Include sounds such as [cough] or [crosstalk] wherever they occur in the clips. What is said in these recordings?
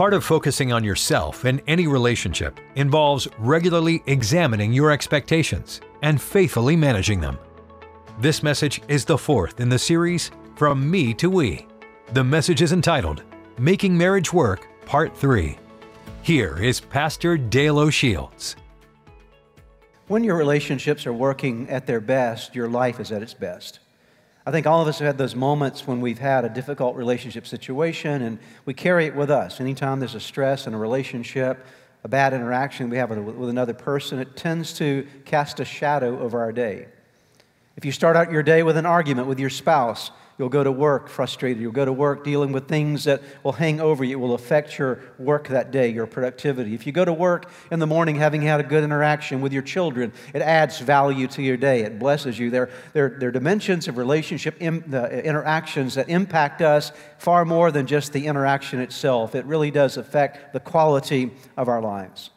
Part of focusing on yourself in any relationship involves regularly examining your expectations and faithfully managing them. This message is the fourth in the series From Me to We. The message is entitled Making Marriage Work, Part 3. Here is Pastor Dale O'Shields. When your relationships are working at their best, your life is at its best. I think all of us have had those moments when we've had a difficult relationship situation and we carry it with us. Anytime there's a stress in a relationship, a bad interaction we have with, another person, it tends to cast a shadow over our day. If you start out your day with an argument with your spouse, You'll go to work frustrated. You'll go to work dealing with things that will hang over you, It will affect your work that day, your productivity. If you go to work in the morning having had a good interaction with your children, it adds value to your day. It blesses you. There, there, there are dimensions of relationship in, the uh, interactions that impact us far more than just the interaction itself. It really does affect the quality of our lives.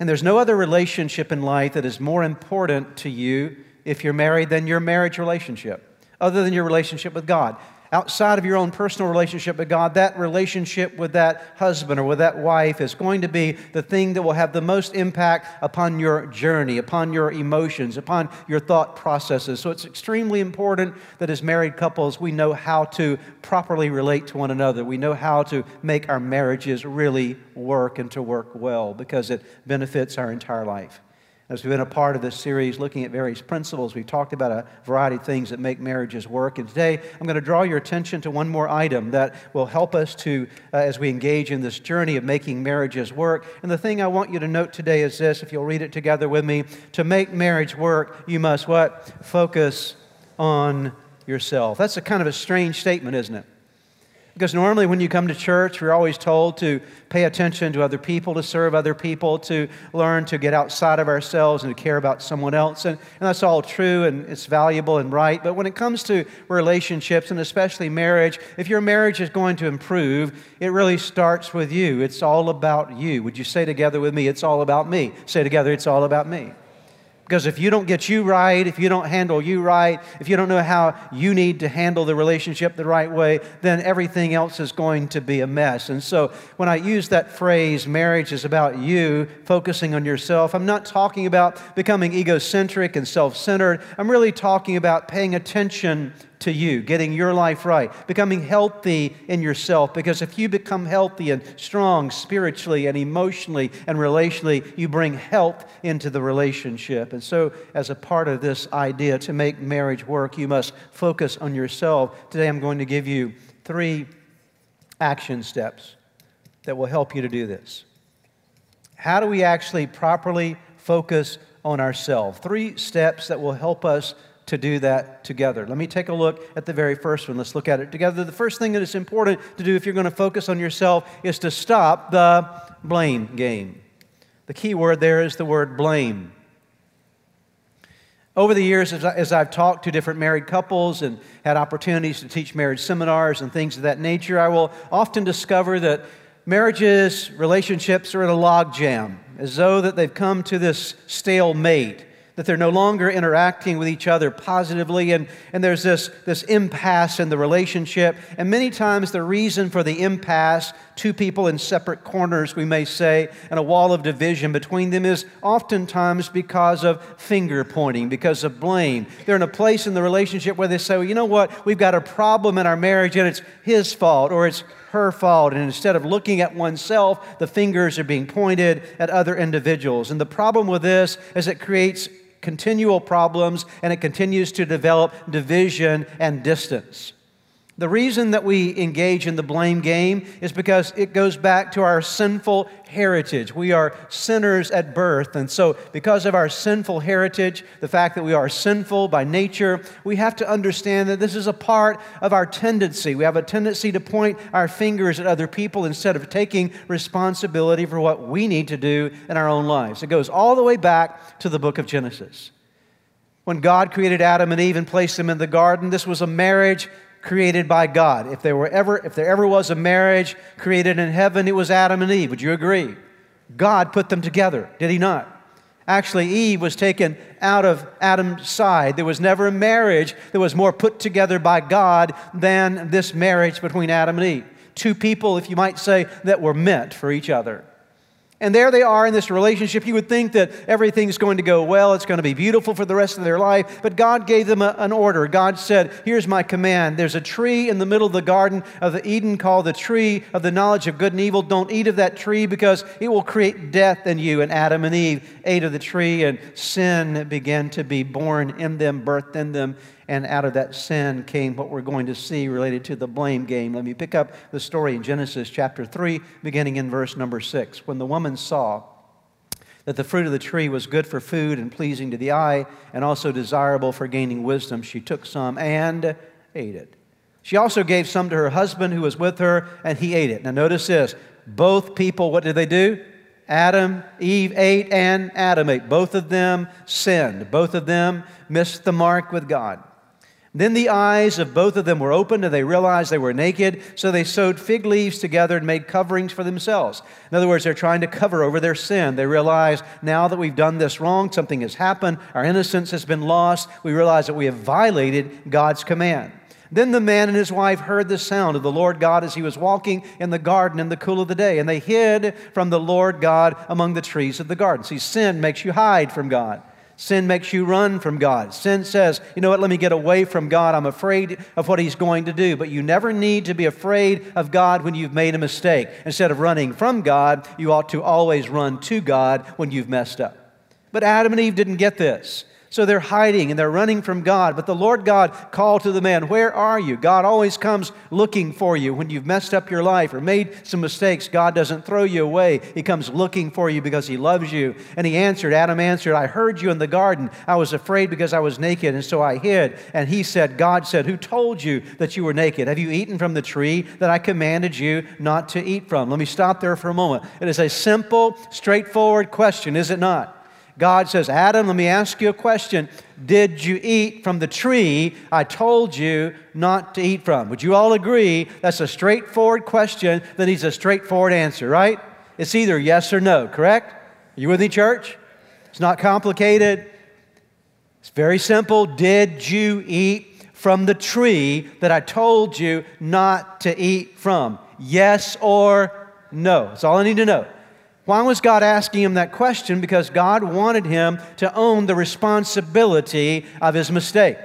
And there's no other relationship in life that is more important to you if you're married than your marriage relationship other than your relationship with God. Outside of your own personal relationship with God, that relationship with that husband or with that wife is going to be the thing that will have the most impact upon your journey, upon your emotions, upon your thought processes. So it's extremely important that as married couples, we know how to properly relate to one another. We know how to make our marriages really work and to work well because it benefits our entire life. As we've been a part of this series looking at various principles, we've talked about a variety of things that make marriages work. And today, I'm going to draw your attention to one more item that will help us to, uh, as we engage in this journey of making marriages work. And the thing I want you to note today is this if you'll read it together with me to make marriage work, you must what? Focus on yourself. That's a kind of a strange statement, isn't it? Because normally, when you come to church, we're always told to pay attention to other people, to serve other people, to learn to get outside of ourselves and to care about someone else. And, and that's all true and it's valuable and right. But when it comes to relationships, and especially marriage, if your marriage is going to improve, it really starts with you. It's all about you. Would you say together with me, it's all about me? Say together, it's all about me. Because if you don't get you right, if you don't handle you right, if you don't know how you need to handle the relationship the right way, then everything else is going to be a mess. And so when I use that phrase, marriage is about you, focusing on yourself, I'm not talking about becoming egocentric and self centered. I'm really talking about paying attention to you, getting your life right, becoming healthy in yourself. Because if you become healthy and strong spiritually and emotionally and relationally, you bring health into the relationship. And so, as a part of this idea to make marriage work, you must focus on yourself. Today, I'm going to give you three action steps that will help you to do this. How do we actually properly focus on ourselves? Three steps that will help us to do that together. Let me take a look at the very first one. Let's look at it together. The first thing that is important to do if you're going to focus on yourself is to stop the blame game. The key word there is the word blame. Over the years, as, I, have talked to different married couples and had opportunities to teach marriage seminars and things of that nature, I will often discover that marriages, relationships are in a logjam, as though that they've come to this stalemate that they're no longer interacting with each other positively, and, and there's this, this impasse in the relationship. And many times, the reason for the impasse, two people in separate corners, we may say, and a wall of division between them, is oftentimes because of finger pointing, because of blame. They're in a place in the relationship where they say, well, you know what, we've got a problem in our marriage, and it's his fault, or it's her fault. And instead of looking at oneself, the fingers are being pointed at other individuals. And the problem with this is it creates continual problems and it continues to develop division and distance. The reason that we engage in the blame game is because it goes back to our sinful heritage. We are sinners at birth. And so, because of our sinful heritage, the fact that we are sinful by nature, we have to understand that this is a part of our tendency. We have a tendency to point our fingers at other people instead of taking responsibility for what we need to do in our own lives. It goes all the way back to the book of Genesis. When God created Adam and Eve and placed them in the garden, this was a marriage created by God. If there were ever if there ever was a marriage created in heaven, it was Adam and Eve. Would you agree? God put them together, did he not? Actually, Eve was taken out of Adam's side. There was never a marriage that was more put together by God than this marriage between Adam and Eve. two people, if you might say, that were meant for each other. And there they are in this relationship. You would think that everything's going to go well, it's going to be beautiful for the rest of their life. But God gave them a, an order. God said, Here's my command. There's a tree in the middle of the garden of the Eden called the tree of the knowledge of good and evil. Don't eat of that tree because it will create death in you. And Adam and Eve ate of the tree, and sin began to be born in them, birthed in them. And out of that sin came what we're going to see related to the blame game. Let me pick up the story in Genesis chapter 3, beginning in verse number 6. When the woman saw that the fruit of the tree was good for food and pleasing to the eye, and also desirable for gaining wisdom, she took some and ate it. She also gave some to her husband who was with her, and he ate it. Now, notice this both people, what did they do? Adam, Eve ate, and Adam ate. Both of them sinned. Both of them missed the mark with God. Then the eyes of both of them were opened, and they realized they were naked, so they sewed fig leaves together and made coverings for themselves. In other words, they're trying to cover over their sin. They realize now that we've done this wrong, something has happened, our innocence has been lost, we realize that we have violated God's command. Then the man and his wife heard the sound of the Lord God as he was walking in the garden in the cool of the day, and they hid from the Lord God among the trees of the garden. See, sin makes you hide from God. Sin makes you run from God. Sin says, you know what, let me get away from God. I'm afraid of what He's going to do. But you never need to be afraid of God when you've made a mistake. Instead of running from God, you ought to always run to God when you've messed up. But Adam and Eve didn't get this. So they're hiding and they're running from God. But the Lord God called to the man, Where are you? God always comes looking for you. When you've messed up your life or made some mistakes, God doesn't throw you away. He comes looking for you because He loves you. And He answered, Adam answered, I heard you in the garden. I was afraid because I was naked, and so I hid. And he said, God said, Who told you that you were naked? Have you eaten from the tree that I commanded you not to eat from? Let me stop there for a moment. It is a simple, straightforward question, is it not? God says, Adam, let me ask you a question. Did you eat from the tree I told you not to eat from? Would you all agree that's a straightforward question that needs a straightforward answer, right? It's either yes or no, correct? Are you with me, church? It's not complicated. It's very simple. Did you eat from the tree that I told you not to eat from? Yes or no? That's all I need to know. Why was God asking him that question? Because God wanted him to own the responsibility of his mistake.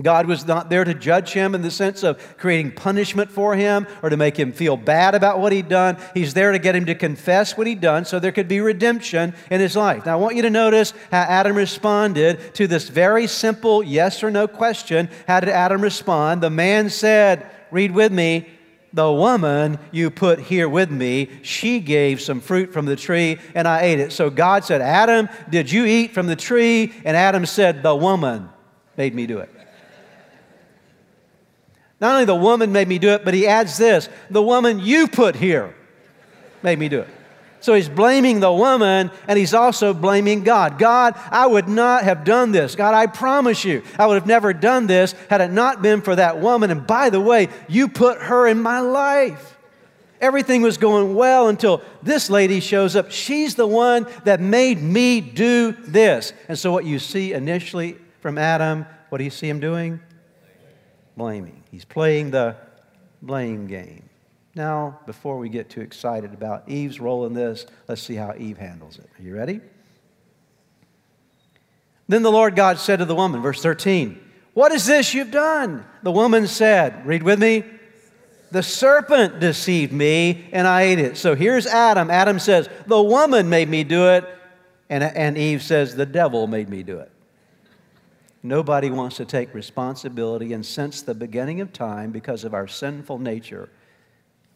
God was not there to judge him in the sense of creating punishment for him or to make him feel bad about what he'd done. He's there to get him to confess what he'd done so there could be redemption in his life. Now, I want you to notice how Adam responded to this very simple yes or no question. How did Adam respond? The man said, Read with me, the woman you put here with me, she gave some fruit from the tree and I ate it. So God said, Adam, did you eat from the tree? And Adam said, The woman made me do it. Not only the woman made me do it, but he adds this the woman you put here made me do it. So he's blaming the woman and he's also blaming God. God, I would not have done this. God, I promise you, I would have never done this had it not been for that woman. And by the way, you put her in my life. Everything was going well until this lady shows up. She's the one that made me do this. And so, what you see initially from Adam, what do you see him doing? Blaming. He's playing the blame game. Now, before we get too excited about Eve's role in this, let's see how Eve handles it. Are you ready? Then the Lord God said to the woman, verse 13, What is this you've done? The woman said, Read with me. The serpent deceived me and I ate it. So here's Adam. Adam says, The woman made me do it. And, and Eve says, The devil made me do it. Nobody wants to take responsibility. And since the beginning of time, because of our sinful nature,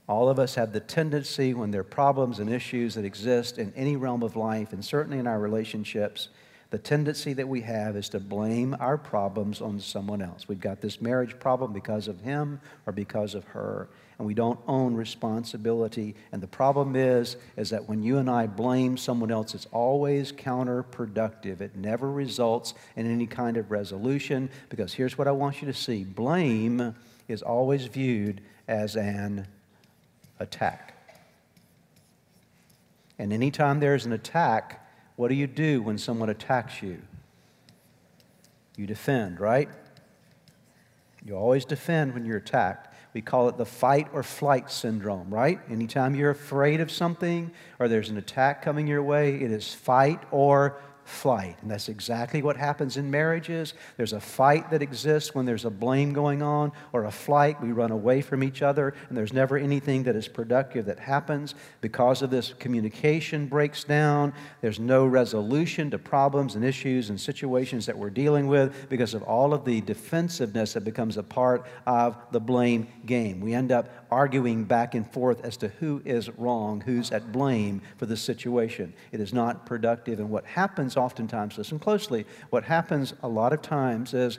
all of us have the tendency, when there are problems and issues that exist in any realm of life, and certainly in our relationships, the tendency that we have is to blame our problems on someone else. We've got this marriage problem because of him or because of her, and we don't own responsibility. And the problem is, is that when you and I blame someone else, it's always counterproductive. It never results in any kind of resolution because here's what I want you to see blame is always viewed as an attack. And anytime there's an attack, what do you do when someone attacks you? You defend, right? You always defend when you're attacked. We call it the fight or flight syndrome, right? Anytime you're afraid of something or there's an attack coming your way, it is fight or flight. And that's exactly what happens in marriages. There's a fight that exists when there's a blame going on, or a flight. We run away from each other, and there's never anything that is productive that happens. Because of this, communication breaks down. There's no resolution to problems and issues and situations that we're dealing with because of all of the defensiveness that becomes a part of the blame game. We end up arguing back and forth as to who is wrong, who's at blame for the situation. It is not productive. And what happens oftentimes, listen closely, what happens a lot of times is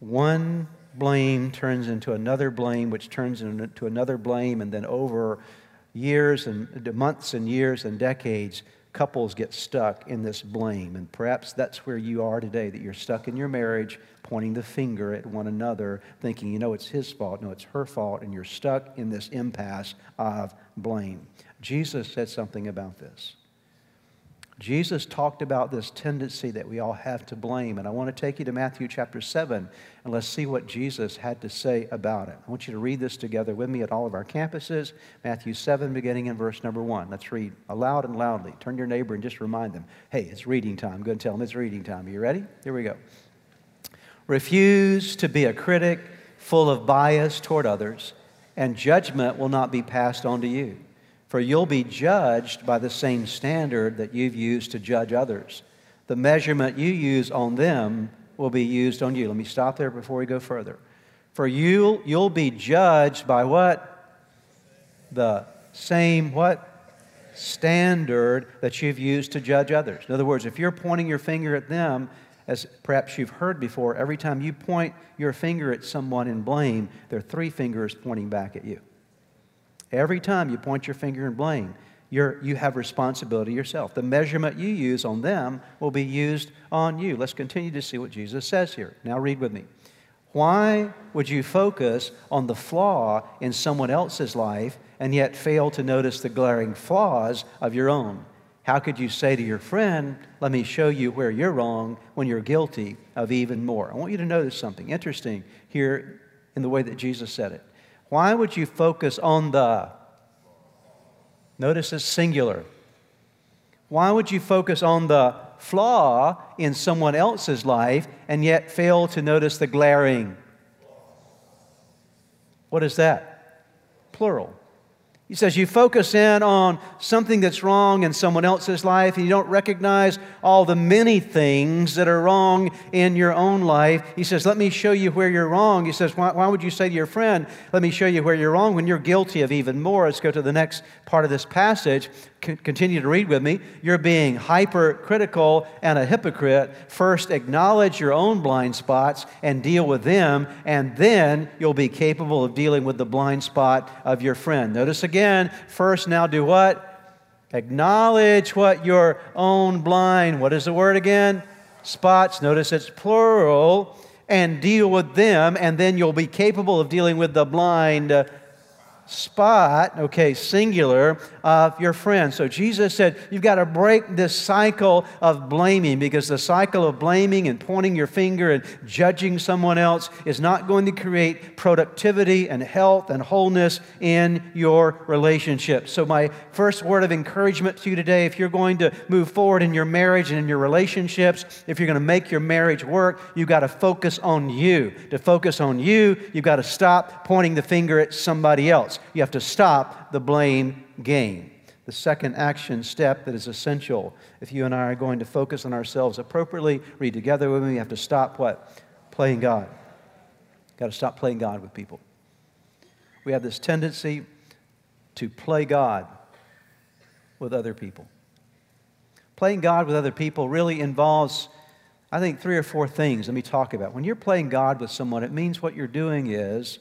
one blame turns into another blame, which turns into another blame, and then over years and months and years and decades, couples get stuck in this blame. And perhaps that's where you are today, that you're stuck in your marriage, pointing the finger at one another, thinking, you know, it's his fault, no, it's her fault, and you're stuck in this impasse of blame. Jesus said something about this. Jesus talked about this tendency that we all have to blame. And I want to take you to Matthew chapter 7 and let's see what Jesus had to say about it. I want you to read this together with me at all of our campuses. Matthew 7, beginning in verse number 1. Let's read aloud and loudly. Turn your neighbor and just remind them hey, it's reading time. Go and tell them it's reading time. Are you ready? Here we go. Refuse to be a critic full of bias toward others, and judgment will not be passed on to you for you'll be judged by the same standard that you've used to judge others. The measurement you use on them will be used on you. Let me stop there before we go further. For you, you'll be judged by what? The same what? Standard that you've used to judge others. In other words, if you're pointing your finger at them, as perhaps you've heard before, every time you point your finger at someone in blame, there are three fingers pointing back at you. Every time you point your finger and blame, you're, you have responsibility yourself. The measurement you use on them will be used on you. Let's continue to see what Jesus says here. Now, read with me. Why would you focus on the flaw in someone else's life and yet fail to notice the glaring flaws of your own? How could you say to your friend, Let me show you where you're wrong when you're guilty of even more? I want you to notice something interesting here in the way that Jesus said it. Why would you focus on the, notice it's singular. Why would you focus on the flaw in someone else's life and yet fail to notice the glaring? What is that? Plural. He says you focus in on something that's wrong in someone else's life and you don't recognize all the many things that are wrong in your own life. He says, Let me show you where you're wrong. He says, Why, why would you say to your friend, Let me show you where you're wrong when you're guilty of even more? Let's go to the next part of this passage continue to read with me, you're being hypercritical and a hypocrite. First, acknowledge your own blind spots and deal with them, and then you'll be capable of dealing with the blind spot of your friend. Notice again, first, now do what? Acknowledge what your own blind, what is the word again? Spots. Notice it's plural. And deal with them, and then you'll be capable of dealing with the blind uh, spot, okay, singular, of your friend. So Jesus said, You've got to break this cycle of blaming because the cycle of blaming and pointing your finger and judging someone else is not going to create productivity and health and wholeness in your relationship. So, my first word of encouragement to you today if you're going to move forward in your marriage and in your relationships, if you're going to make your marriage work, you've got to focus on you. To focus on you, you've got to stop pointing the finger at somebody else. You have to stop the blame game. The second action step that is essential if you and I are going to focus on ourselves appropriately, read together with me, you have to stop what? Playing God. Got to stop playing God with people. We have this tendency to play God with other people. Playing God with other people really involves, I think, three or four things. Let me talk about. When you're playing God with someone, it means what you're doing is,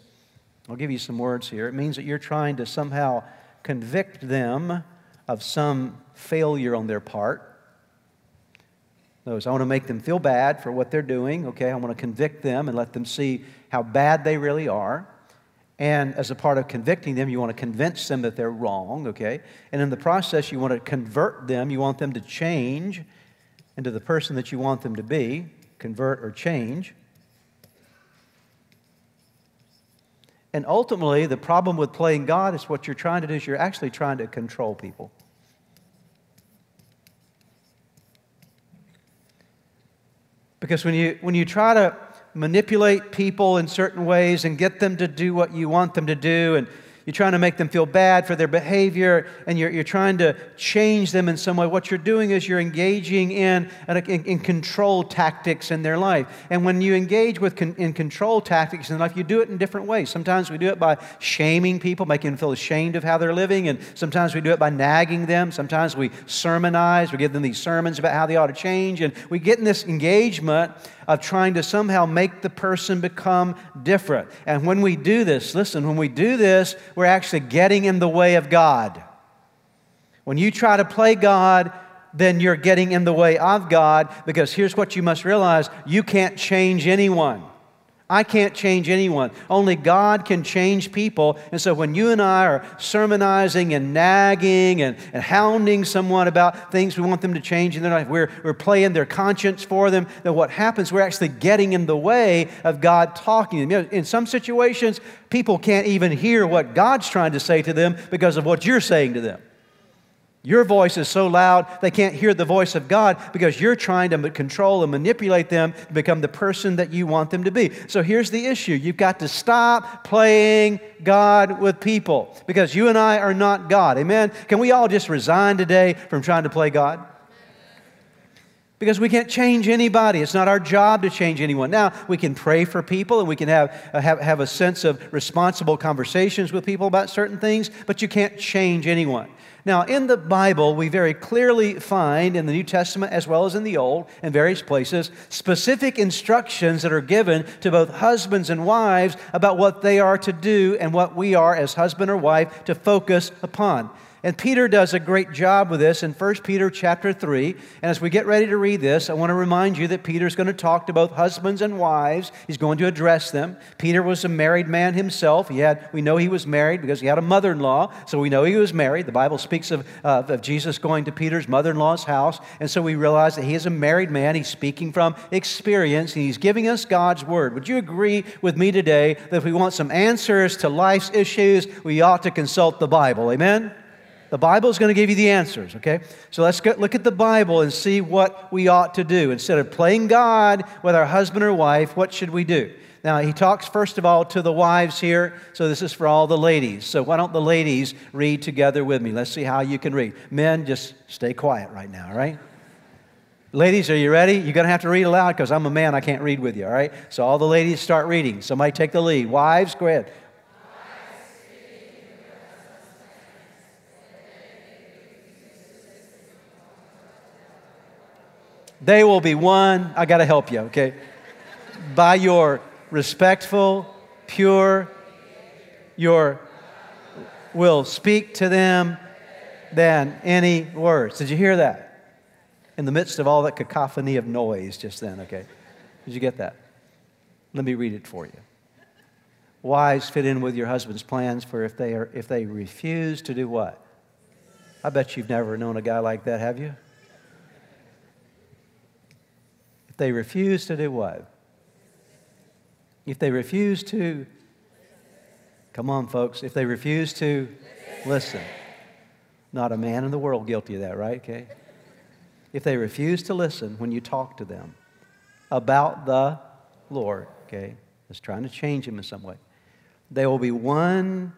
I'll give you some words here. It means that you're trying to somehow convict them of some failure on their part. Those, I want to make them feel bad for what they're doing, okay? I want to convict them and let them see how bad they really are. And as a part of convicting them, you want to convince them that they're wrong, okay? And in the process, you want to convert them. You want them to change into the person that you want them to be, convert or change. And ultimately, the problem with playing God is what you're trying to do is you're actually trying to control people. Because when you, when you try to manipulate people in certain ways and get them to do what you want them to do, and you're trying to make them feel bad for their behavior, and you're, you're trying to change them in some way. What you're doing is you're engaging in, in, in control tactics in their life. And when you engage with con, in control tactics in life, you do it in different ways. Sometimes we do it by shaming people, making them feel ashamed of how they're living, and sometimes we do it by nagging them. Sometimes we sermonize, we give them these sermons about how they ought to change, and we get in this engagement of trying to somehow make the person become different. And when we do this, listen, when we do this, we're actually getting in the way of God. When you try to play God, then you're getting in the way of God because here's what you must realize you can't change anyone. I can't change anyone. Only God can change people. And so when you and I are sermonizing and nagging and, and hounding someone about things we want them to change in their life, we're, we're playing their conscience for them, then what happens, we're actually getting in the way of God talking to them. You know, in some situations, people can't even hear what God's trying to say to them because of what you're saying to them. Your voice is so loud they can't hear the voice of God because you're trying to control and manipulate them to become the person that you want them to be. So here's the issue you've got to stop playing God with people because you and I are not God. Amen? Can we all just resign today from trying to play God? because we can't change anybody. It's not our job to change anyone. Now, we can pray for people and we can have, uh, have, have a sense of responsible conversations with people about certain things, but you can't change anyone. Now, in the Bible, we very clearly find in the New Testament as well as in the Old, in various places, specific instructions that are given to both husbands and wives about what they are to do and what we are as husband or wife to focus upon. And Peter does a great job with this in 1 Peter chapter 3. And as we get ready to read this, I want to remind you that Peter's going to talk to both husbands and wives. He's going to address them. Peter was a married man himself. He had, we know he was married because he had a mother in law. So we know he was married. The Bible speaks of, uh, of Jesus going to Peter's mother in law's house. And so we realize that he is a married man. He's speaking from experience and he's giving us God's word. Would you agree with me today that if we want some answers to life's issues, we ought to consult the Bible? Amen? The Bible is going to give you the answers, okay? So let's look at the Bible and see what we ought to do. Instead of playing God with our husband or wife, what should we do? Now, he talks first of all to the wives here, so this is for all the ladies. So, why don't the ladies read together with me? Let's see how you can read. Men, just stay quiet right now, all right? Ladies, are you ready? You're going to have to read aloud because I'm a man, I can't read with you, all right? So, all the ladies start reading. Somebody take the lead. Wives, go ahead. They will be one. I got to help you, okay? By your respectful, pure, your will speak to them than any words. Did you hear that? In the midst of all that cacophony of noise just then, okay? Did you get that? Let me read it for you. Wives fit in with your husband's plans for if they are if they refuse to do what? I bet you've never known a guy like that, have you? They refuse to do what? If they refuse to, come on, folks, if they refuse to listen, not a man in the world guilty of that, right? Okay. If they refuse to listen when you talk to them about the Lord, okay, that's trying to change him in some way, they will be won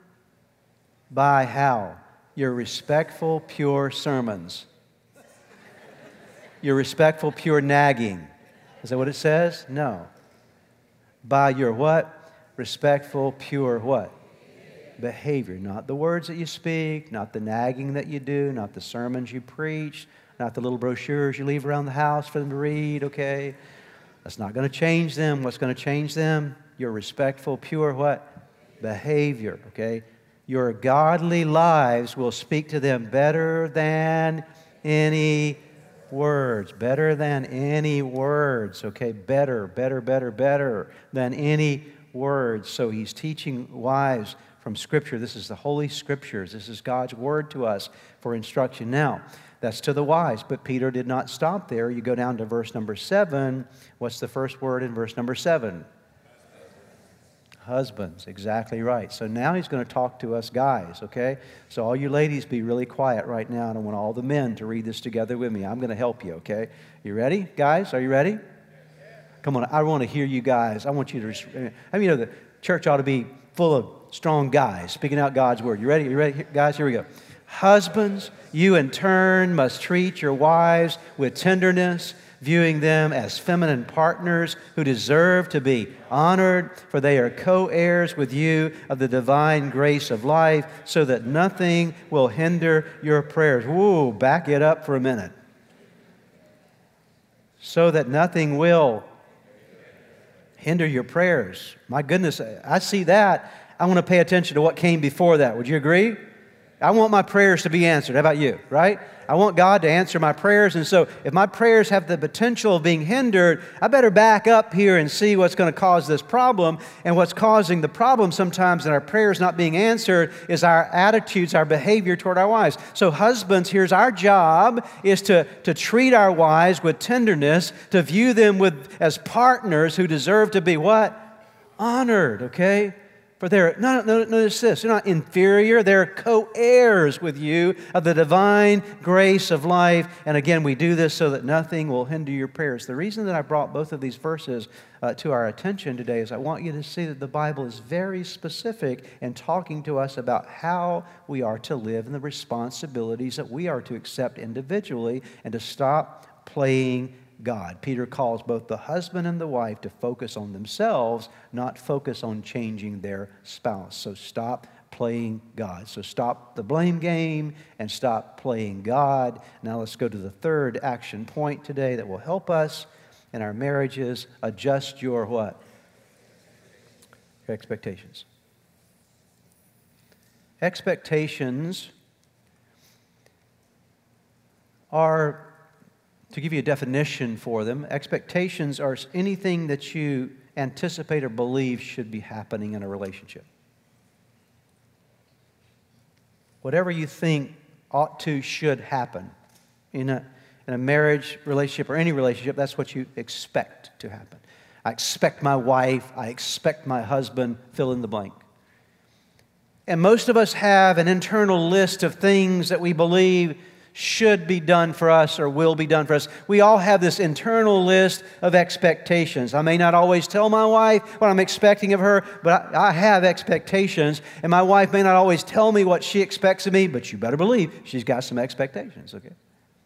by how? Your respectful, pure sermons. Your respectful, pure nagging. Is that what it says? No. By your what? Respectful, pure what? Behavior. Not the words that you speak, not the nagging that you do, not the sermons you preach, not the little brochures you leave around the house for them to read, okay? That's not going to change them. What's going to change them? Your respectful, pure what? Behavior, okay? Your godly lives will speak to them better than any words, better than any words, okay? Better, better, better, better than any words. So he's teaching wives from Scripture. This is the Holy Scriptures. This is God's word to us for instruction. Now, that's to the wise, but Peter did not stop there. You go down to verse number seven. What's the first word in verse number seven? Husbands, exactly right. So now he's going to talk to us guys, okay? So all you ladies be really quiet right now, and I want all the men to read this together with me. I'm going to help you, okay? You ready, guys? Are you ready? Come on, I want to hear you guys. I want you to. I mean, you know, the church ought to be full of strong guys speaking out God's word. You ready? You ready, guys? Here we go. Husbands, you in turn must treat your wives with tenderness viewing them as feminine partners who deserve to be honored, for they are co heirs with you of the divine grace of life, so that nothing will hinder your prayers. Whoa, back it up for a minute. So that nothing will hinder your prayers. My goodness, I see that. I want to pay attention to what came before that. Would you agree? I want my prayers to be answered. How about you, right? I want God to answer my prayers. And so, if my prayers have the potential of being hindered, I better back up here and see what's going to cause this problem. And what's causing the problem sometimes in our prayers not being answered is our attitudes, our behavior toward our wives. So, husbands, here's our job is to, to treat our wives with tenderness, to view them with, as partners who deserve to be what? Honored, okay? For they're, no, no, notice this, they're not inferior, they're co heirs with you of the divine grace of life. And again, we do this so that nothing will hinder your prayers. The reason that I brought both of these verses uh, to our attention today is I want you to see that the Bible is very specific in talking to us about how we are to live and the responsibilities that we are to accept individually and to stop playing God. Peter calls both the husband and the wife to focus on themselves, not focus on changing their spouse. So stop playing God. So stop the blame game and stop playing God. Now let's go to the third action point today that will help us in our marriages adjust your what? Your expectations. Expectations are to give you a definition for them, expectations are anything that you anticipate or believe should be happening in a relationship. Whatever you think ought to, should happen in a, in a marriage relationship or any relationship, that's what you expect to happen. I expect my wife, I expect my husband, fill in the blank. And most of us have an internal list of things that we believe should be done for us or will be done for us. We all have this internal list of expectations. I may not always tell my wife what I'm expecting of her, but I, I, have expectations. And my wife may not always tell me what she expects of me, but you better believe she's got some expectations, okay?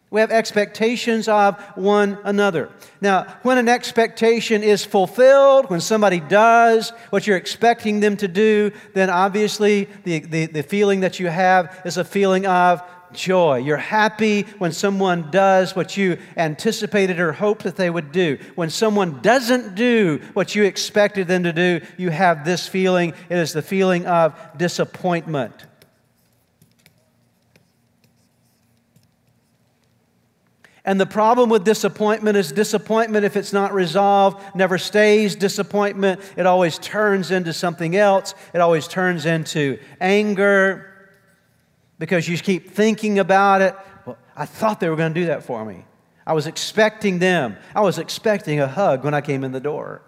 We have expectations of one another. Now, when an expectation is fulfilled, when somebody does what you're expecting them to do, then obviously the, the, the feeling that you have is a feeling of joy. You're happy when someone does what you anticipated or hoped that they would do. When someone doesn't do what you expected them to do, you have this feeling. It is the feeling of disappointment. And the problem with disappointment is disappointment, if it's not resolved, never stays disappointment. It always turns into something else. It always turns into anger because you keep thinking about it. Well, I thought they were going to do that for me. I was expecting them. I was expecting a hug when I came in the door.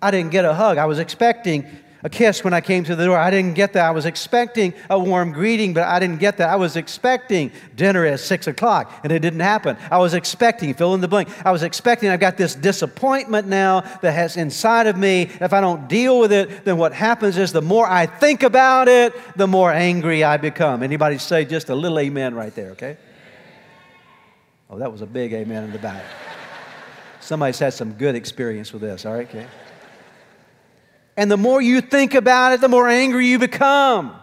I didn't get a hug. I was expecting a kiss when I came to the door. I didn't get that. I was expecting a warm greeting, but I didn't get that. I was expecting dinner at six o'clock, and it didn't happen. I was expecting, fill in the blank. I was expecting, I've got this disappointment now that has inside of me. If I don't deal with it, then what happens is the more I think about it, the more angry I become. Anybody say just a little amen right there, okay? Oh, that was a big amen in the back. Somebody's had some good experience with this, all right, okay? And the more you think about it, the more angry you become.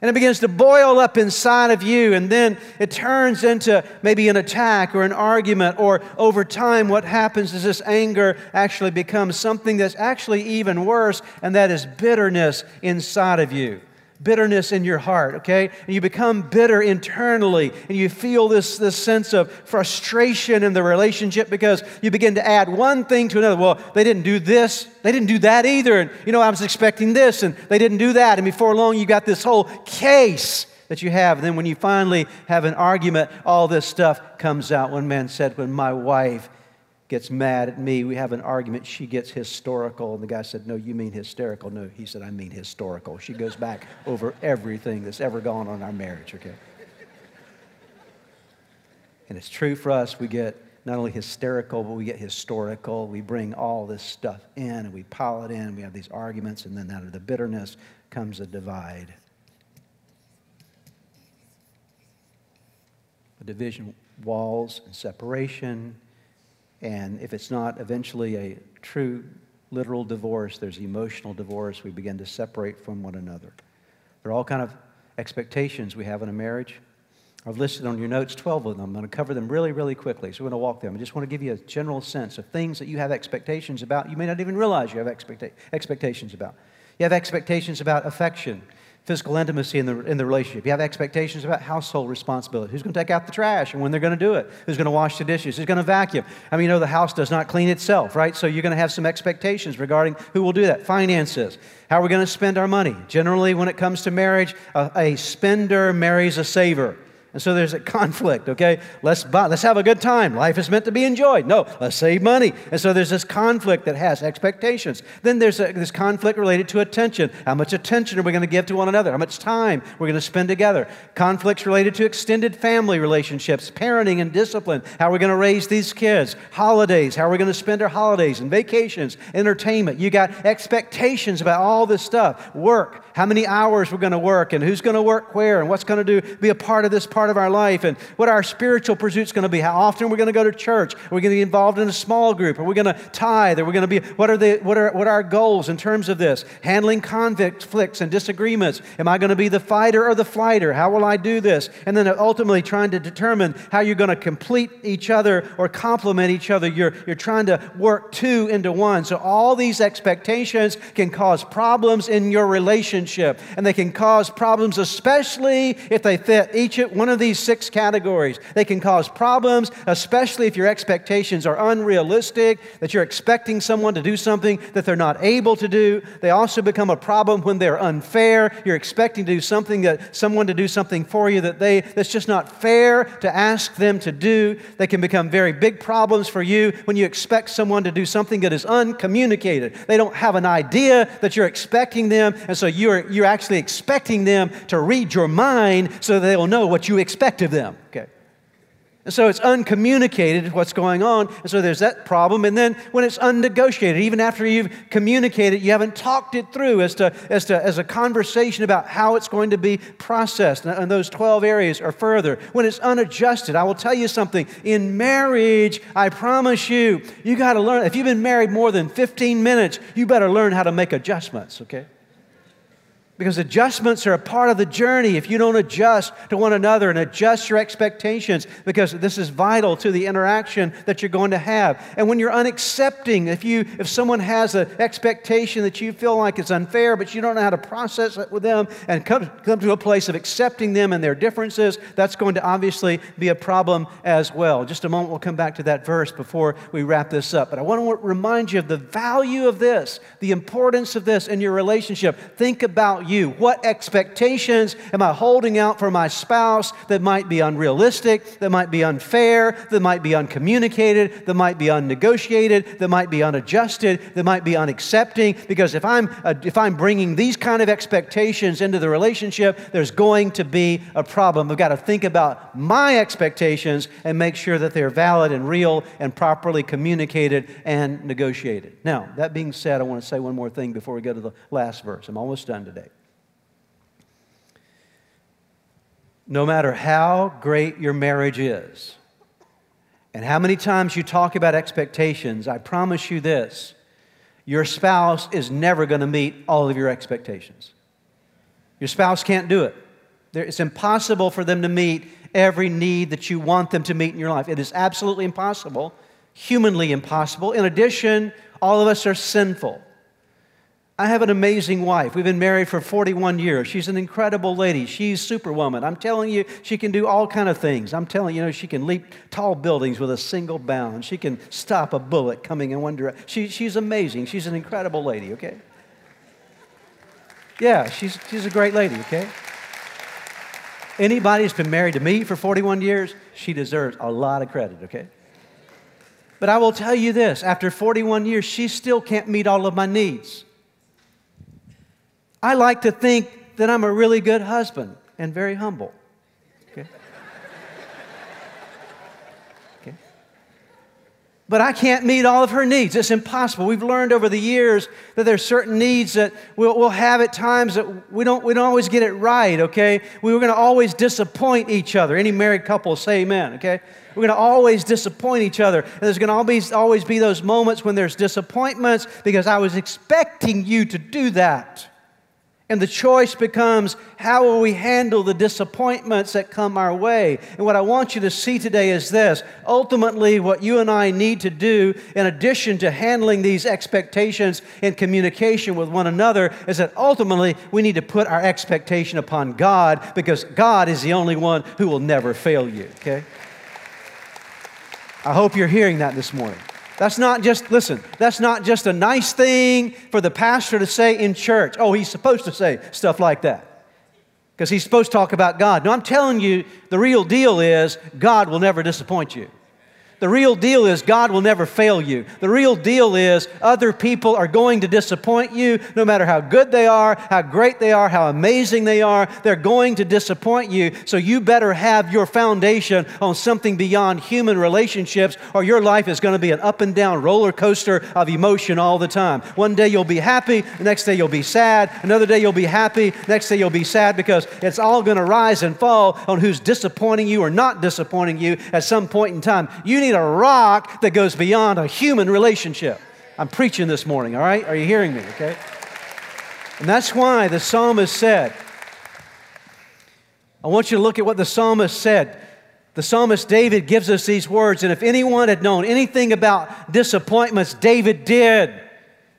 And it begins to boil up inside of you, and then it turns into maybe an attack or an argument, or over time, what happens is this anger actually becomes something that's actually even worse, and that is bitterness inside of you bitterness in your heart, okay? And you become bitter internally and you feel this, this sense of frustration in the relationship because you begin to add one thing to another. Well, they didn't do this, they didn't do that either. And, you know, I was expecting this and they didn't do that. And before long, you got this whole case that you have. And then when you finally have an argument, all this stuff comes out. One man said, When my wife gets mad at me. We have an argument. She gets historical. And the guy said, No, you mean hysterical. No, he said, I mean historical. She goes back [laughs] over everything that's ever gone on in our marriage, okay? And it's true for us. We get not only hysterical, but we get historical. We bring all this stuff in and we pile it in. We have these arguments, and then out of the bitterness comes a divide. A division, walls, and separation. And if it's not eventually a true, literal divorce, there's emotional divorce. We begin to separate from one another. There are all kind of expectations we have in a marriage. I've listed on your notes 12 of them. I'm going to cover them really, really quickly. So we're going to walk them. I just want to give you a general sense of things that you have expectations about. You may not even realize you have expecta- expectations about. You have expectations about affection, physical intimacy in the, in the relationship. You have expectations about household responsibility. Who's going to take out the trash and when they're going to do it? Who's going to wash the dishes? Who's going to vacuum? I mean, you know, the house does not clean itself, right? So you're going to have some expectations regarding who will do that. Finances. How are we going to spend our money? Generally, when it comes to marriage, a, a spender marries a saver. And so there's a conflict, okay? Let's, buy, let's have a good time. Life is meant to be enjoyed. No, let's save money. And so there's this conflict that has expectations. Then there's a, this conflict related to attention. How much attention are we going to give to one another? How much time we're going to spend together? Conflicts related to extended family relationships, parenting and discipline. How are we going to raise these kids? Holidays. How are we going to spend our holidays and vacations? Entertainment. You got expectations about all this stuff. Work. How many hours we're going to work and who's going to work where and what's going to do be a part of this part part of our life and what our spiritual pursuit's going to be. How often we're going to go to church? Are we going to be involved in a small group? Are we going to tithe? Are we going to be, what are, the, what, are, what are our goals in terms of this? Handling conflicts and disagreements. Am I going to be the fighter or the flighter? How will I do this? And then ultimately trying to determine how you're going to complete each other or complement each other. You're, you're trying to work two into one. So all these expectations can cause problems in your relationship. And they can cause problems, especially if they fit each one of of these six categories. They can cause problems, especially if your expectations are unrealistic, that you're expecting someone to do something that they're not able to do. They also become a problem when they're unfair. You're expecting to do something that someone to do something for you that they that's just not fair to ask them to do. They can become very big problems for you when you expect someone to do something that is uncommunicated. They don't have an idea that you're expecting them, and so you're you're actually expecting them to read your mind so they'll know what you expect of them. Okay. And so it's uncommunicated what's going on. And so there's that problem. And then when it's unnegotiated, even after you've communicated, you haven't talked it through as, to, as, to, as a conversation about how it's going to be processed. And those 12 areas or further. When it's unadjusted, I will tell you something. In marriage, I promise you, you got to learn. If you've been married more than 15 minutes, you better learn how to make adjustments, okay? Because adjustments are a part of the journey. If you don't adjust to one another and adjust your expectations, because this is vital to the interaction that you're going to have. And when you're unaccepting, if you if someone has an expectation that you feel like is unfair, but you don't know how to process it with them and come, come to a place of accepting them and their differences, that's going to obviously be a problem as well. Just a moment, we'll come back to that verse before we wrap this up. But I want to remind you of the value of this, the importance of this in your relationship. Think about you? What expectations am I holding out for my spouse that might be unrealistic, that might be unfair, that might be uncommunicated, that might be unnegotiated, that might be unadjusted, that might be unaccepting? Because if I'm, uh, if I'm bringing these kind of expectations into the relationship, there's going to be a problem. I've got to think about my expectations and make sure that they're valid and real and properly communicated and negotiated. Now, that being said, I want to say one more thing before we go to the last verse. I'm almost done today. No matter how great your marriage is and how many times you talk about expectations, I promise you this your spouse is never going to meet all of your expectations. Your spouse can't do it. It's impossible for them to meet every need that you want them to meet in your life. It is absolutely impossible, humanly impossible. In addition, all of us are sinful. I have an amazing wife. We've been married for 41 years. She's an incredible lady. She's superwoman. I'm telling you, she can do all kind of things. I'm telling you, you know, she can leap tall buildings with a single bound. She can stop a bullet coming in one direction. She, she's amazing. She's an incredible lady, okay? Yeah, she's, she's a great lady, okay? Anybody who's been married to me for 41 years, she deserves a lot of credit, okay? But I will tell you this after 41 years, she still can't meet all of my needs. I like to think that I'm a really good husband and very humble. Okay? okay? But I can't meet all of her needs. It's impossible. We've learned over the years that there's certain needs that we'll, we'll have at times that we don't, we don't always get it right, okay? We were going to always disappoint each other. Any married couple say amen, okay? We're going to always disappoint each other. And there's going to always, always be those moments when there's disappointments because I was expecting you to do that. And the choice becomes how will we handle the disappointments that come our way? And what I want you to see today is this. Ultimately, what you and I need to do, in addition to handling these expectations in communication with one another, is that ultimately we need to put our expectation upon God because God is the only one who will never fail you, okay? I hope you're hearing that this morning. That's not just, listen, that's not just a nice thing for the pastor to say in church. Oh, he's supposed to say stuff like that because he's supposed to talk about God. No, I'm telling you, the real deal is God will never disappoint you. The real deal is God will never fail you. The real deal is other people are going to disappoint you no matter how good they are, how great they are, how amazing they are. They're going to disappoint you. So you better have your foundation on something beyond human relationships or your life is going to be an up and down roller coaster of emotion all the time. One day you'll be happy, the next day you'll be sad, another day you'll be happy, next day you'll be sad because it's all going to rise and fall on who's disappointing you or not disappointing you at some point in time. You need a rock that goes beyond a human relationship. I'm preaching this morning, all right? Are you hearing me, okay? And that's why the psalmist said, I want you to look at what the psalmist said. The psalmist David gives us these words, and if anyone had known anything about disappointments, David did.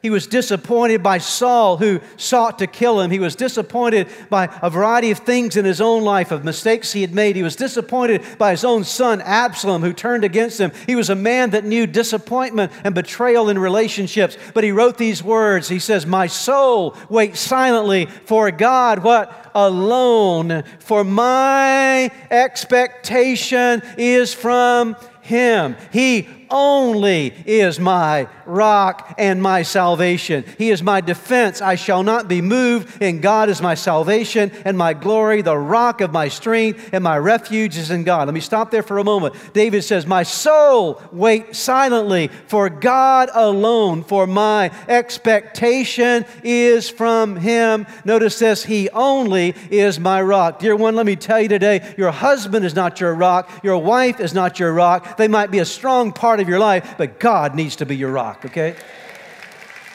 He was disappointed by Saul, who sought to kill him. He was disappointed by a variety of things in his own life, of mistakes he had made. He was disappointed by his own son, Absalom, who turned against him. He was a man that knew disappointment and betrayal in relationships. But he wrote these words He says, My soul waits silently for God. What? Alone. For my expectation is from him. He only is my rock and my salvation. He is my defense. I shall not be moved, and God is my salvation and my glory, the rock of my strength, and my refuge is in God. Let me stop there for a moment. David says, My soul wait silently for God alone, for my expectation is from Him. Notice this, He only is my rock. Dear one, let me tell you today, your husband is not your rock, your wife is not your rock. They might be a strong part of your life, but God needs to be your rock okay?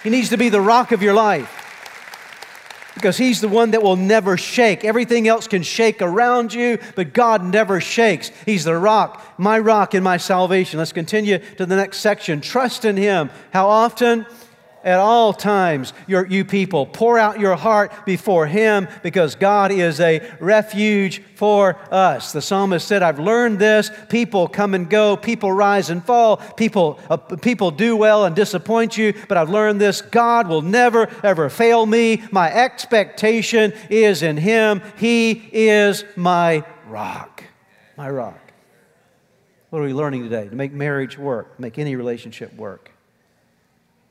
He needs to be the rock of your life because He's the one that will never shake. Everything else can shake around you, but God never shakes. He's the rock, my rock in my salvation. Let's continue to the next section. Trust in Him. How often? At all times, your, you people. Pour out your heart before Him because God is a refuge for us. The psalmist said, I've learned this. People come and go, people rise and fall, people, uh, people do well and disappoint you, but I've learned this God will never, ever fail me. My expectation is in Him. He is my rock. My rock. What are we learning today? To make marriage work, make any relationship work.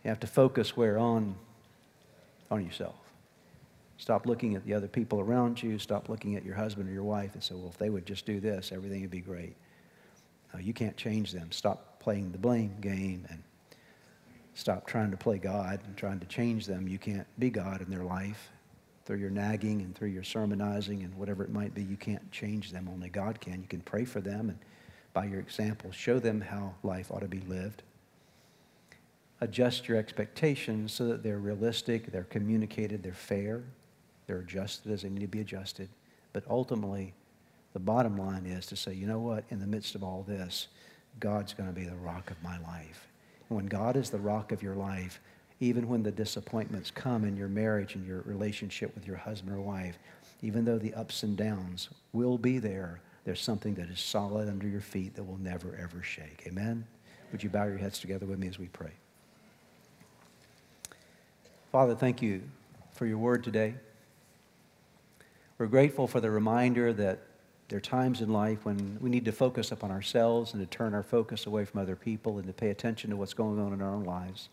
You have to focus where on on yourself. Stop looking at the other people around you. Stop looking at your husband or your wife and say, well, if they would just do this, everything would be great. No, you can't change them. Stop playing the blame game and stop trying to play God and trying to change them. You can't be God in their life. Through your nagging and through your sermonizing and whatever it might be, you can't change them. Only God can. You can pray for them and by your example, show them how life ought to be lived adjust your expectations so that they're realistic, they're communicated, they're fair, they're adjusted as they need to be adjusted. But ultimately, the bottom line is to say, you know what, in the midst of all this, God's going to be the rock of my life. And when God is the rock of your life, even when the disappointments come in your marriage and your relationship with your husband or wife, even though the ups and downs will be there, there's something that is solid under your feet that will never, ever shake. Amen? Would you bow your heads together with me as we pray? Father, thank you for your word today. We're grateful for the reminder that There are times in life when we need to focus upon ourselves and to turn our focus away from other people and to pay attention to what's going on in our own lives.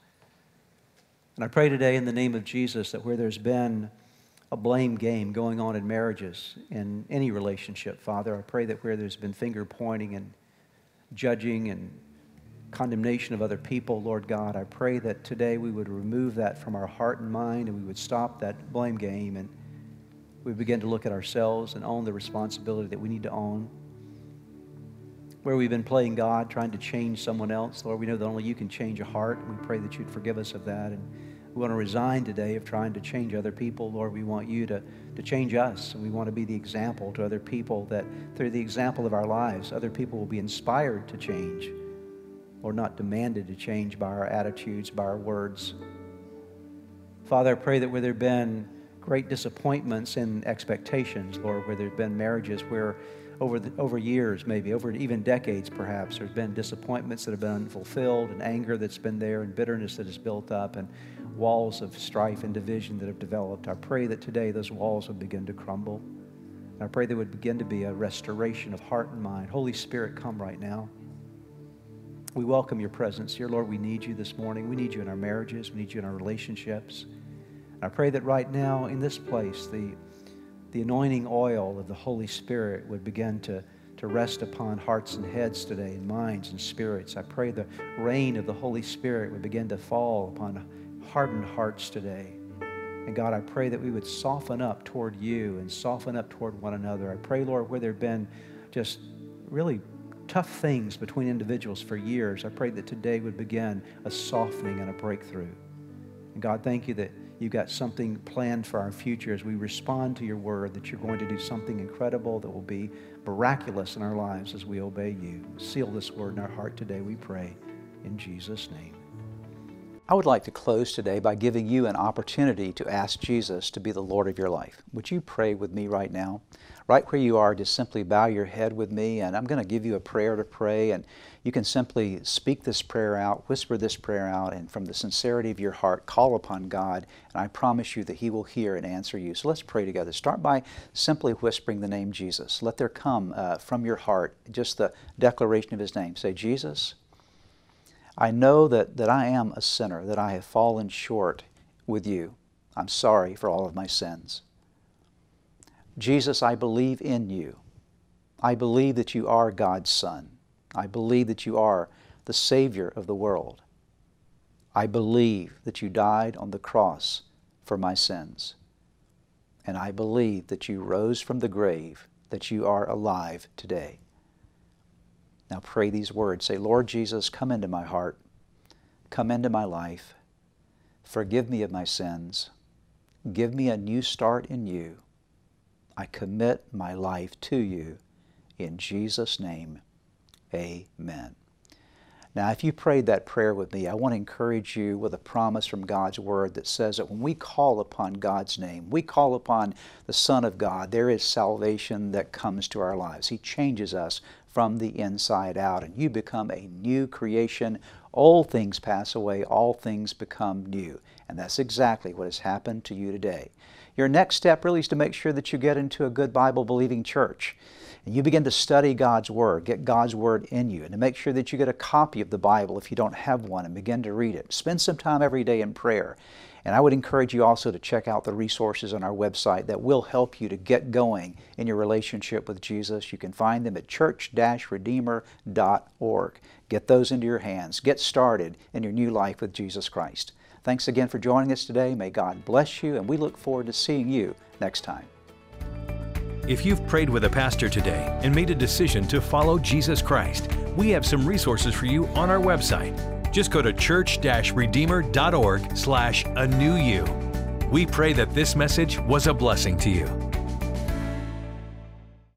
And I pray today in the name of Jesus that where there's been a blame game going on in marriages, in any relationship, Father, I pray that where there's been finger pointing and judging and condemnation of other people, Lord God, I pray that today we would remove that from our heart and mind and we would stop that blame game and we begin to look at ourselves and own the responsibility that we need to own. Where we've been playing God, trying to change someone else, Lord, we know that only you can change a heart. We pray that you'd forgive us of that. And we want to resign today of trying to change other people. Lord, we want you to, to change us. And we want to be the example to other people that through the example of our lives, other people will be inspired to change or not demanded to change by our attitudes, by our words. Father, I pray that where there have been great disappointments in expectations, Lord, where there have been marriages where over, the, over years, maybe, over even decades perhaps, there's been disappointments that have been unfulfilled and anger that's been there and bitterness that has built up and walls of strife and division that have developed. I pray that today those walls would begin to crumble. And I pray there would begin to be a restoration of heart and mind. Holy Spirit, come right now. We welcome your presence here. Lord, we need you this morning. We need you in our marriages. We need you in our relationships. I pray that right now in this place, the, the anointing oil of the Holy Spirit would begin to, to rest upon hearts and heads today, and minds and spirits. I pray the rain of the Holy Spirit would begin to fall upon hardened hearts today. And God, I pray that we would soften up toward you and soften up toward one another. I pray, Lord, where there have been just really tough things between individuals for years, I pray that today would begin a softening and a breakthrough. And God, thank you that you've got something planned for our future as we respond to your word, that you're going to do something incredible that will be miraculous in our lives as we obey you. Seal this word in our heart today, we pray, in Jesus' name. I would like to close today by giving you an opportunity to ask Jesus to be the Lord of your life. Would you pray with me right now? Right where you are, just simply bow your head with me, and I'm going to give you a prayer to pray, and you can simply speak this prayer out, whisper this prayer out, and from the sincerity of your heart, call upon God, and I promise you that He will hear and answer you. So let's pray together. Start by simply whispering the name Jesus. Let there come uh, from your heart just the declaration of His name. Say, Jesus, I know that, that I am a sinner, that I have fallen short with you. I'm sorry for all of my sins. Jesus, I believe in you. I believe that you are God's Son. I believe that you are the Savior of the world. I believe that you died on the cross for my sins. And I believe that you rose from the grave, that you are alive today. Now pray these words. Say, Lord Jesus, come into my heart. Come into my life. Forgive me of my sins. Give me a new start in you. I commit my life to you. In Jesus' name, amen. Now, if you prayed that prayer with me, I want to encourage you with a promise from God's Word that says that when we call upon God's name, we call upon the Son of God, there is salvation that comes to our lives. He changes us from the inside out, and you become a new creation. All things pass away, all things become new. And that's exactly what has happened to you today. Your next step really is to make sure that you get into a good Bible believing church and you begin to study God's Word, get God's Word in you, and to make sure that you get a copy of the Bible if you don't have one and begin to read it. Spend some time every day in prayer. And I would encourage you also to check out the resources on our website that will help you to get going in your relationship with Jesus. You can find them at church-redeemer.org. Get those into your hands. Get started in your new life with Jesus Christ. Thanks again for joining us today. May God bless you, and we look forward to seeing you next time. If you've prayed with a pastor today and made a decision to follow Jesus Christ, we have some resources for you on our website. Just go to church-redeemer.org slash a new you. We pray that this message was a blessing to you.